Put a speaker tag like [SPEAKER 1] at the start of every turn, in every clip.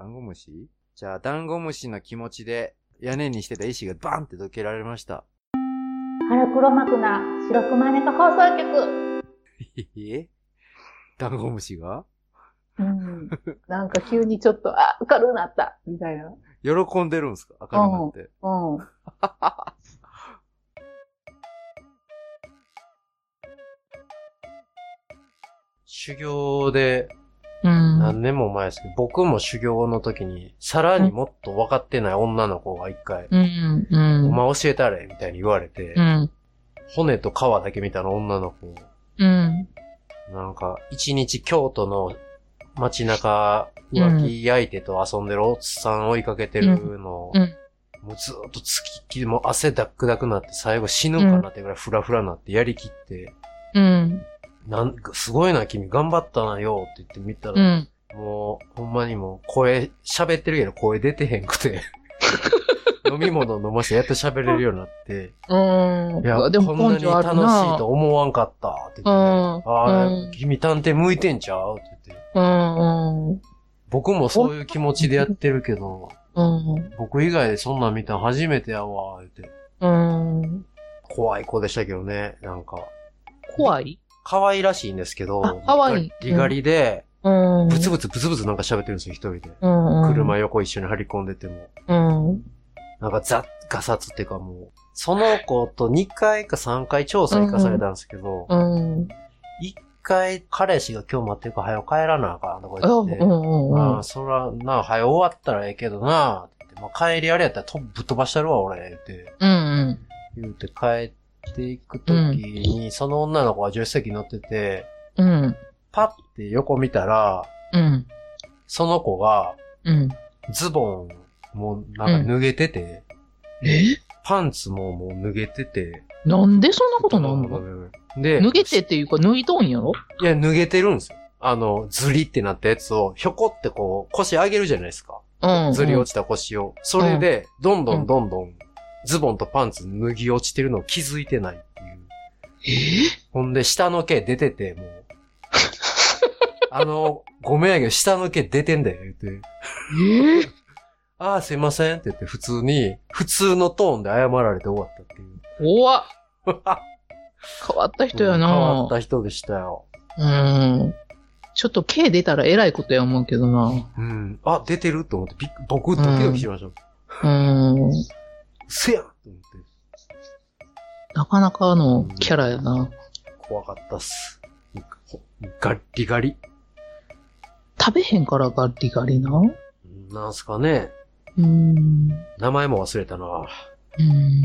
[SPEAKER 1] ダンゴムシ？じゃあ、ダンゴムシの気持ちで屋根にしてた石がバンってどけられました。
[SPEAKER 2] 腹黒幕な白熊猫放送局。
[SPEAKER 1] え？ダンゴムシが？
[SPEAKER 2] うん。なんか急にちょっと、あ、明るくなった、みたいな。
[SPEAKER 1] 喜んでるんですか？明るくなって。
[SPEAKER 2] うん。
[SPEAKER 1] 修行で
[SPEAKER 3] うん。
[SPEAKER 1] 何年も前ですけど、僕も修行の時に、さらにもっと分かってない女の子が一回、
[SPEAKER 3] うん。うん。
[SPEAKER 1] お前教えたれみたいに言われて、
[SPEAKER 3] うん。
[SPEAKER 1] 骨と皮だけ見たの女の子、
[SPEAKER 3] うん。
[SPEAKER 1] なんか、一日京都の街中、浮気相手と遊んでるおっさん追いかけてるのを、もうずーっとつきっきり、もう汗ダックダクなって、最後死ぬかなってぐらいフラフラなってやりきって、
[SPEAKER 3] うん。
[SPEAKER 1] なんか、すごいな、君頑張ったなよって言って見たら、
[SPEAKER 3] うん。
[SPEAKER 1] もう、ほんまにもう、声、喋ってるけど声出てへんくて、飲み物飲ましてやっと喋れるようになって、
[SPEAKER 3] うん。
[SPEAKER 1] いや、
[SPEAKER 3] でも
[SPEAKER 1] こんなに楽。しいと思わんかったって言って、
[SPEAKER 3] うん
[SPEAKER 1] ああ、
[SPEAKER 3] うん
[SPEAKER 1] 君探偵向いてんちゃうって言って、
[SPEAKER 3] うん。うん。
[SPEAKER 1] 僕もそういう気持ちでやってるけど、
[SPEAKER 3] うん。
[SPEAKER 1] 僕以外でそんなん見たの初めてやわ、言って。
[SPEAKER 3] うん。
[SPEAKER 1] 怖い子でしたけどね、なんか。
[SPEAKER 3] 怖い
[SPEAKER 1] 可愛らしいんですけど、
[SPEAKER 3] あ可愛い
[SPEAKER 1] ガリガリで、
[SPEAKER 3] うん。
[SPEAKER 1] ブツブツブツブツなんか喋ってるんですよ、一人で。
[SPEAKER 3] うん。
[SPEAKER 1] 車横一緒に張り込んでても。
[SPEAKER 3] うん。
[SPEAKER 1] なんかザガサツっていうかもう、その子と2回か3回調査行かされたんですけど、
[SPEAKER 3] うん。
[SPEAKER 1] 1回彼氏が今日待ってるから早く帰らなあかんとか
[SPEAKER 3] うん。
[SPEAKER 1] 言って、
[SPEAKER 3] うん。
[SPEAKER 1] ああ、そら、なあ、早終わったらええけどなって言って、まあ、帰りあれやったらとぶっ飛ばしたるわ、俺、言って、
[SPEAKER 3] うん。
[SPEAKER 1] 言うて帰っていくときに、その女の子が助手席に乗ってて、
[SPEAKER 3] うん。
[SPEAKER 1] パッて横見たら、
[SPEAKER 3] うん。
[SPEAKER 1] その子が、
[SPEAKER 3] うん。
[SPEAKER 1] ズボン、もうなんか脱げてて、
[SPEAKER 3] え？
[SPEAKER 1] パンツももう脱げてて、
[SPEAKER 3] なんでそんなことなんの？
[SPEAKER 1] で、
[SPEAKER 3] 脱げてっていうか脱いとんやろ？
[SPEAKER 1] いや、脱げてるんですよ。あの、ズリってなったやつを、ひょこってこう、腰上げるじゃないですか。
[SPEAKER 3] うん。
[SPEAKER 1] ずり落ちた腰を。それで、どんどんどんどん、ズボンとパンツ脱ぎ落ちてるのを気づいてないっていう。
[SPEAKER 3] え
[SPEAKER 1] ほんで、下の毛出てて、もう。あの、ごめんやけど、下の毛出てんだよ、言って。
[SPEAKER 3] え
[SPEAKER 1] ああ、すいませんって言って、普通に、普通のトーンで謝られて終わったっていう。
[SPEAKER 3] 怖っ。変わった人やな、
[SPEAKER 1] 変わった人でしたよ。
[SPEAKER 3] うん。ちょっと K 出たら偉いことや思うけどな。
[SPEAKER 1] うん。あ、出てると思って、僕ドキドキしました。
[SPEAKER 3] うん。
[SPEAKER 1] せやんと思って。
[SPEAKER 3] なかなかのキャラやな。
[SPEAKER 1] 怖かったっす。ほガッリガリ。
[SPEAKER 3] 食べへんからガリガリな。う
[SPEAKER 1] なんすかね。
[SPEAKER 3] ーん。
[SPEAKER 1] 名前も忘れたな。
[SPEAKER 3] うーん。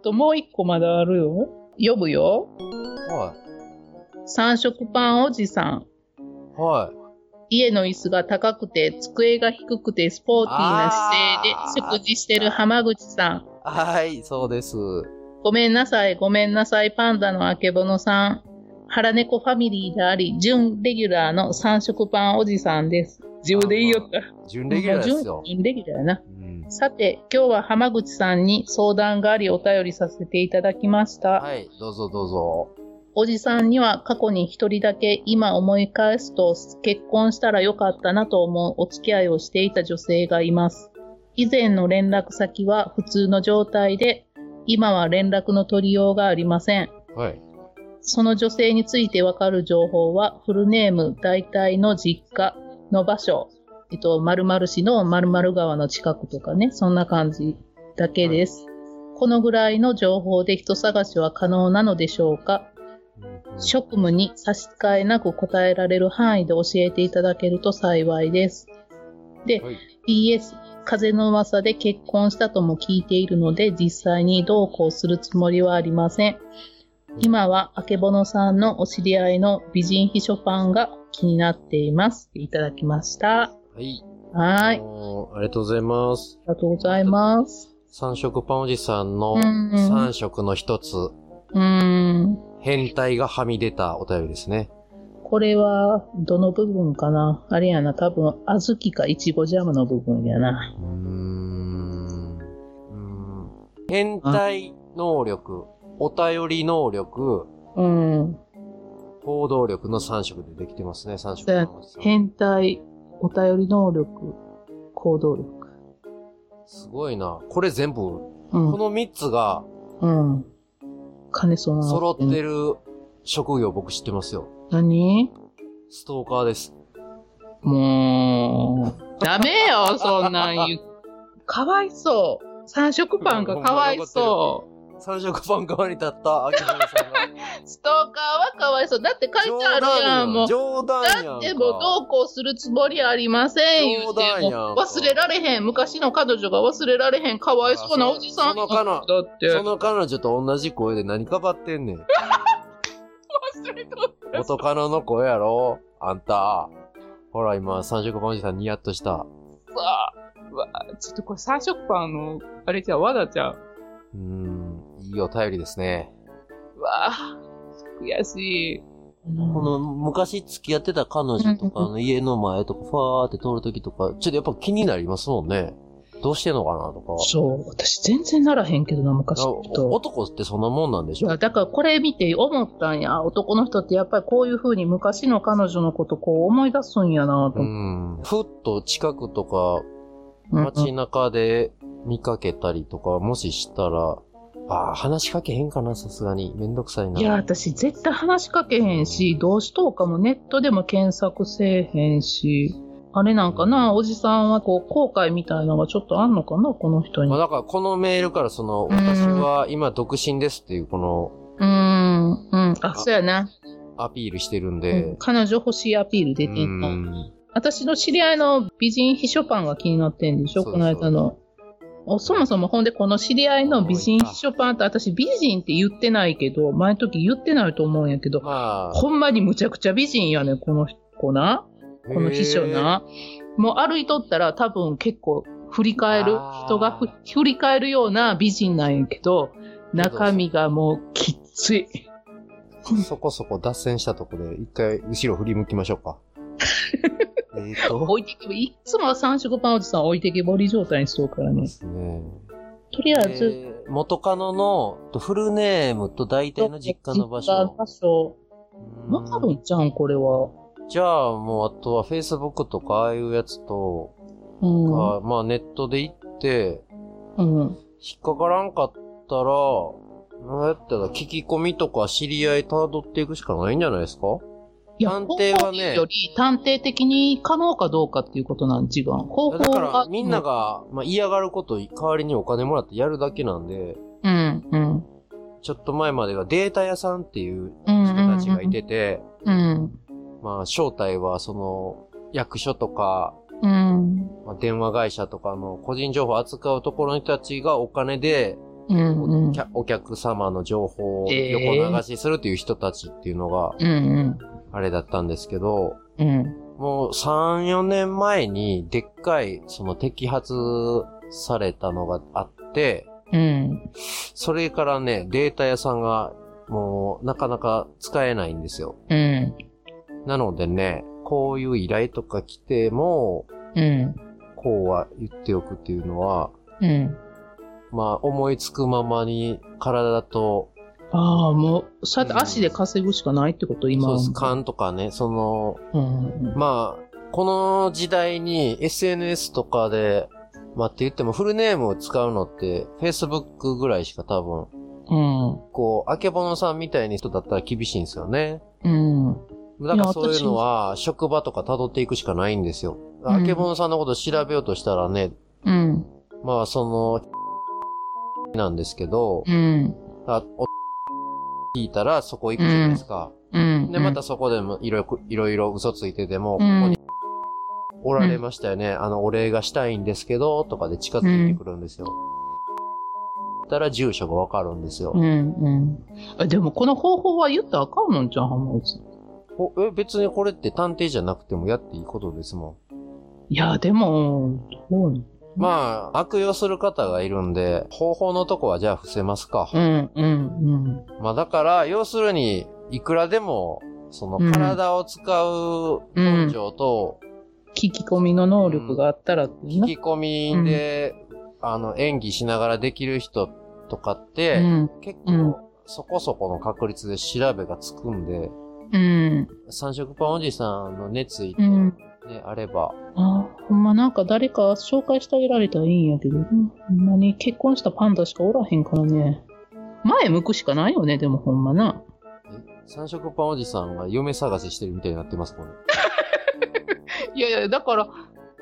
[SPEAKER 3] ともう一個まだあるよ。呼ぶよ。
[SPEAKER 1] は
[SPEAKER 3] 三色パンおじさん。
[SPEAKER 1] い。はい。
[SPEAKER 3] 家の椅子が高くて、机が低くて、スポーティーな姿勢で食事してる浜口さん。
[SPEAKER 1] はい、そうです。
[SPEAKER 3] ごめんなさい、ごめんなさい、パンダのあけぼのさん。腹猫ファミリーであり、準レギュラーの三色パンおじさんです。自分で言いよった。
[SPEAKER 1] 準レギュラーですよ。
[SPEAKER 3] 準レギュラーやな。
[SPEAKER 1] うん。
[SPEAKER 3] さて、今日は浜口さんに相談がありお便りさせていただきました。
[SPEAKER 1] はい、どうぞどうぞ。
[SPEAKER 3] おじさんには過去に一人だけ今思い返すと結婚したらよかったなと思うお付き合いをしていた女性がいます。以前の連絡先は普通の状態で、今は連絡の取りようがありません。
[SPEAKER 1] はい。
[SPEAKER 3] その女性についてわかる情報は、フルネーム、大体の実家の場所、えっと、〇〇市の〇〇川の近くとかね、そんな感じだけです。このぐらいの情報で人探しは可能なのでしょうか？職務に差し支えなく答えられる範囲で教えていただけると幸いです。で、
[SPEAKER 1] はい
[SPEAKER 3] PS、風の噂で結婚したとも聞いているので、実際にどうこうするつもりはありません。今は、あけぼのさんのお知り合いの美人秘書パンが気になっています。いただきました。
[SPEAKER 1] はい。
[SPEAKER 3] はい。あ
[SPEAKER 1] りがとうございます。
[SPEAKER 3] りがとうございます。
[SPEAKER 1] 三色パンおじさんの
[SPEAKER 3] うんうん
[SPEAKER 1] 三色の一つ、
[SPEAKER 3] うーん。
[SPEAKER 1] 変態がはみ出たお便りですね。
[SPEAKER 3] これは、どの部分かな？あれやな、多分、小豆かいちごジャムの部分やな。
[SPEAKER 1] うーん。変態能力、お便り能力、
[SPEAKER 3] うん。
[SPEAKER 1] 行動力の3色でできてますね、3色
[SPEAKER 3] 変態、お便り能力、行動力。
[SPEAKER 1] すごいな。これ全部、
[SPEAKER 3] うん
[SPEAKER 1] こ。の3つが
[SPEAKER 3] うん。金そうな。
[SPEAKER 1] 揃ってる職業僕知ってますよ。
[SPEAKER 3] 何？
[SPEAKER 1] ストーカーです。
[SPEAKER 3] もう、ダメよ、そんなん言う。かわいそう。三色パンがかわいそ
[SPEAKER 1] 三色パン側に立った秋葉さんが。
[SPEAKER 3] う。ストーカーはかわいそう。だって書いてあるやん、もう。
[SPEAKER 1] 冗談やん。
[SPEAKER 3] だってもうどうこうするつもりありません、言うて。忘れられへん。昔の彼女が忘れられへん。かわいそうなおじさん。
[SPEAKER 1] その彼女
[SPEAKER 3] だって。
[SPEAKER 1] その彼女と同じ声で何かばってんねん。
[SPEAKER 3] 忘れとった
[SPEAKER 1] 元カノの声やろ？あんた。ほら今、三色パンおじさんニヤッとした。
[SPEAKER 3] さうわちょっとこれ三色パンの、あれじゃう、わだちゃう？
[SPEAKER 1] うーん、いいお便りですね。
[SPEAKER 3] うわ悔しい。
[SPEAKER 1] この昔付き合ってた彼女とかの家の前とかファーって通るときとか、ちょっとやっぱ気になりますもんね。どうしてんのかなとか。
[SPEAKER 3] そう。私全然ならへんけどな、昔
[SPEAKER 1] あ
[SPEAKER 3] の人。
[SPEAKER 1] 男ってそんなもんなんでしょ
[SPEAKER 3] だからこれ見て思ったんや。男の人ってやっぱりこういう風に昔の彼女のことこう思い出すんやなと
[SPEAKER 1] う。ん。ふっと近くとか
[SPEAKER 3] うん
[SPEAKER 1] 街中で見かけたりとか、もししたら、ああ、話しかけへんかな、さすがに。めんどくさいな。
[SPEAKER 3] いや、私絶対話しかけへんし、どうしとうかもネットでも検索せえへんし、あれなんかな、おじさんはこう、後悔みたいなのがちょっとあんのかな、この人に。
[SPEAKER 1] まあ、
[SPEAKER 3] う
[SPEAKER 1] だからこのメールからその、
[SPEAKER 3] うん
[SPEAKER 1] 私は今独身ですっていうこの
[SPEAKER 3] ーん、うん、あ、そうやな。
[SPEAKER 1] アピールしてるん
[SPEAKER 3] うん
[SPEAKER 1] で、
[SPEAKER 3] 彼女欲しいアピール出て
[SPEAKER 1] うん
[SPEAKER 3] な。
[SPEAKER 1] ん
[SPEAKER 3] 私の知り合いの美人秘書パンが気になってんでしょこの間の。おそもそもほんでこの知り合いの美人秘書パンって私美人って言ってないけど、前の時言ってないと思うんやけど、
[SPEAKER 1] まあ、
[SPEAKER 3] ほんまにむちゃくちゃ美人やねん、この子な。この秘書な。もう歩いとったら多分結構振り返る人がふ振り返るような美人なんやけど、中身がもうきっつい。
[SPEAKER 1] そこそこ脱線したとこで、一回後ろ振り向きましょうか。えっと、
[SPEAKER 3] 置いてけぼ、いっつも三色パンおじさん置いてけぼり状態にしとうからね。
[SPEAKER 1] ですね。
[SPEAKER 3] とりあえず、
[SPEAKER 1] えー元カノのとフルネームと大体の実家の場
[SPEAKER 3] 実家。場所。ゃん、これは。
[SPEAKER 1] じゃあもうあとは Facebook とかああいうやつと、
[SPEAKER 3] うん。
[SPEAKER 1] かまあネットで行って、
[SPEAKER 3] うん。
[SPEAKER 1] 引っかからんかったら、なんやったら聞き込みとか知り合い辿っていくしかないんじゃないですか？探偵はね
[SPEAKER 3] より探偵的に可能かどうかっていうことなん、違う。方法
[SPEAKER 1] だから
[SPEAKER 3] が。
[SPEAKER 1] みんなが、まあ、嫌がること代わりにお金もらってやるだけなんで、
[SPEAKER 3] うん、うん。
[SPEAKER 1] ちょっと前までがデータ屋さんっていう
[SPEAKER 3] うん。
[SPEAKER 1] 人たちがいてて、
[SPEAKER 3] うん。
[SPEAKER 1] まあ正体はその役所とか、
[SPEAKER 3] うん。
[SPEAKER 1] まあ、電話会社とかの個人情報を扱うところの人たちがお金で
[SPEAKER 3] うん。うん。
[SPEAKER 1] お客様の情報を
[SPEAKER 3] え
[SPEAKER 1] 横
[SPEAKER 3] ー
[SPEAKER 1] 流しするっていう人たちっていうのが
[SPEAKER 3] うん。
[SPEAKER 1] あれだったんですけど、
[SPEAKER 3] うん。
[SPEAKER 1] もう3、4年前にでっかいその摘発されたのがあって、
[SPEAKER 3] うん。
[SPEAKER 1] それからね、データ屋さんがもうなかなか使えないんですよ。
[SPEAKER 3] うん。
[SPEAKER 1] なのでね、こういう依頼とか来ても、
[SPEAKER 3] うん。
[SPEAKER 1] こうは言っておくっていうのは、
[SPEAKER 3] うん。
[SPEAKER 1] まあ思いつくままに体と、
[SPEAKER 3] ああ、もう、そうやって足で稼ぐしかないってこと、今は。
[SPEAKER 1] そうです、勘とかね、その、
[SPEAKER 3] うん。
[SPEAKER 1] まあ、この時代に SNS とかで、まあって言ってもフルネームを使うのって Facebook ぐらいしか多分、
[SPEAKER 3] うん。
[SPEAKER 1] こう、あけぼのさんみたいな人だったら厳しいんですよね。
[SPEAKER 3] うん。
[SPEAKER 1] だからそういうのは、職場とか辿っていくしかないんですよ。
[SPEAKER 3] うん
[SPEAKER 1] あけぼのさんのこと調べようとしたらね、
[SPEAKER 3] うん。
[SPEAKER 1] まあその、なんですけど、
[SPEAKER 3] うん。
[SPEAKER 1] あお聞いたらそこ行くじゃないですか。
[SPEAKER 3] うん。
[SPEAKER 1] で、またそこでもいろいろ、いろいろ嘘ついてでも、こ
[SPEAKER 3] うん
[SPEAKER 1] こにおられましたよね。あの、お礼がしたいんですけど、とかで近づいてくるんですよ。たら住所がわかるんですよ。
[SPEAKER 3] うん。うん。あでも、この方法は言ったらあかんのんじゃん、浜内さん。
[SPEAKER 1] おえ、別にこれって探偵じゃなくてもやっていいことですもん。
[SPEAKER 3] いや、でも、どう
[SPEAKER 1] まあ、悪用する方がいるんで、方法のとこはじゃあ伏せますか。
[SPEAKER 3] うん、うん、うん。
[SPEAKER 1] まあだから、要するに、いくらでも、その
[SPEAKER 3] うん
[SPEAKER 1] 体を使う根性と、
[SPEAKER 3] 聞き込みの能力があったら
[SPEAKER 1] 聞き込みで、あの、演技しながらできる人っとかっ
[SPEAKER 3] う
[SPEAKER 1] て、
[SPEAKER 3] ん。
[SPEAKER 1] 結
[SPEAKER 3] うん
[SPEAKER 1] 構そこそこの確率で調べがつくんで、
[SPEAKER 3] うん。
[SPEAKER 1] 三色パンおじさんの熱意とね、
[SPEAKER 3] うん。
[SPEAKER 1] あれば、
[SPEAKER 3] あ、ほんまなんか誰か紹介してあげられたらいいんやけど、ほんまに結婚したパンダしかおらへんからね。前向くしかないよね、でもほんまな。
[SPEAKER 1] え三色パンおじさんが嫁探ししてるみたいになってます、これ。
[SPEAKER 3] いやいや、だから、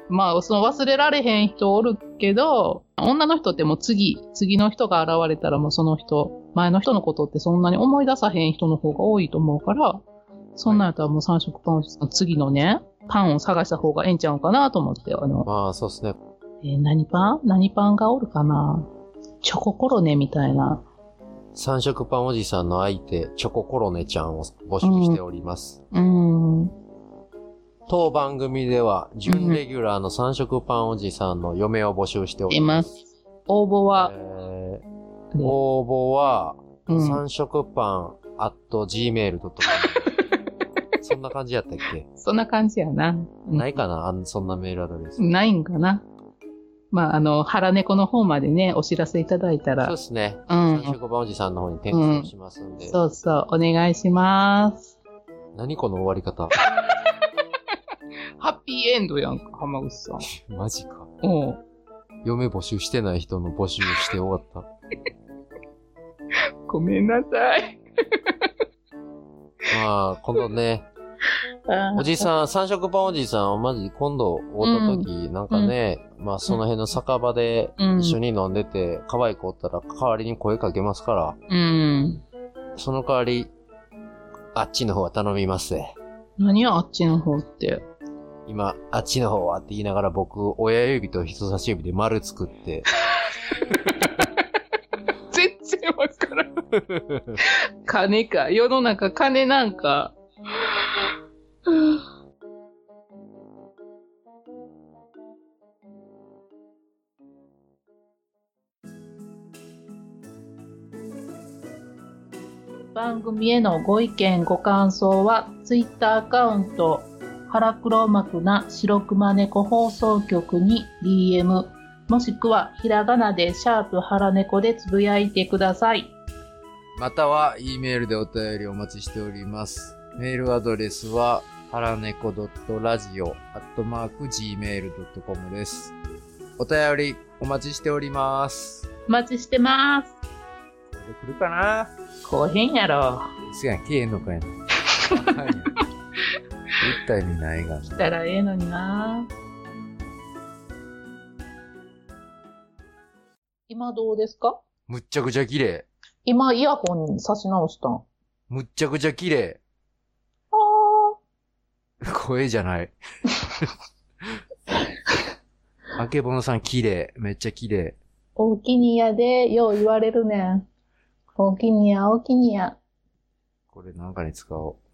[SPEAKER 3] まあ、その忘れられへん人おるけど、女の人ってもう次、次の人が現れたらもうその人、前の人のことってそんなに思い出さへん人の方が多いと思うから、そんなんやったらもう三色パンおじさん、次のね、パンを探した方がええんちゃうかなと思って、あの、
[SPEAKER 1] まあ、そうですね。
[SPEAKER 3] えー何パン？何パンがおるかな？チョココロネみたいな。
[SPEAKER 1] 三色パンおじさんの相手、チョココロネちゃんを募集しております。
[SPEAKER 3] うーん。
[SPEAKER 1] 当番組では、準レギュラーの三色パンおじさんの嫁を募集しておりま。
[SPEAKER 3] すす。応募は、
[SPEAKER 1] えー
[SPEAKER 3] ね
[SPEAKER 1] 応募は、
[SPEAKER 3] うん
[SPEAKER 1] 三色パン at gmail.com そんな感じやったっけ？
[SPEAKER 3] そんな感じやな。うん
[SPEAKER 1] ないかな？あんそんなメールアドレス。
[SPEAKER 3] ないんかな？まあ、あの、腹猫の方までね、お知らせいただいた
[SPEAKER 1] そう
[SPEAKER 3] ら
[SPEAKER 1] で。すね。
[SPEAKER 3] うん
[SPEAKER 1] 三色パンおじさんの方に転送しますんで。
[SPEAKER 3] そうそう、お願いします。
[SPEAKER 1] 何この終わり方？
[SPEAKER 3] ハッピーエンドやんか、浜口さん。
[SPEAKER 1] マジか。
[SPEAKER 3] おう
[SPEAKER 1] 嫁募集してない人の募集して終わった。
[SPEAKER 3] ごめんなさい。
[SPEAKER 1] まあ、このね、おじさん、三色パンおじさんをマジ今度会った時、なんかね、まあその辺の酒場で
[SPEAKER 3] うん
[SPEAKER 1] 一緒に飲んでて、可愛い子おったら代わりに声かけますから、
[SPEAKER 3] うん。
[SPEAKER 1] その代わり、あっちの方は頼みますぜ。
[SPEAKER 3] 何や、あっちの方って。
[SPEAKER 1] 今、あっちの方はって言いながら僕、親指と人差し指で丸作って、
[SPEAKER 3] 全然わからん。金か。世の中金なんか。番組へのご意見ご感想は、ツイッターアカウント、腹黒幕な白熊猫放送局に DM、もしくはひらがなでシャープ腹猫でつぶやいてください。
[SPEAKER 1] または、E メールでお便りお待ちしております。メールアドレスは、はらねこ .radio.gmail.com です。お便りお待ちしております。
[SPEAKER 3] お待ちしてます。
[SPEAKER 1] で来るかな
[SPEAKER 3] こうへんやろ。
[SPEAKER 1] すやん、消えんのかいな。はい。言った意味ないがな。
[SPEAKER 3] 来たらええのにな。今どうですか？
[SPEAKER 1] むっちゃくちゃ綺麗。
[SPEAKER 3] 今イヤホンに差し直したん。
[SPEAKER 1] むっちゃくちゃ綺麗。
[SPEAKER 3] あ
[SPEAKER 1] 声じゃない。あけぼのさん綺麗。めっちゃ綺麗。
[SPEAKER 3] ー。おおきにやで、よう言われるねん。おおきにや、おおきにや。
[SPEAKER 1] これなんかに使おう。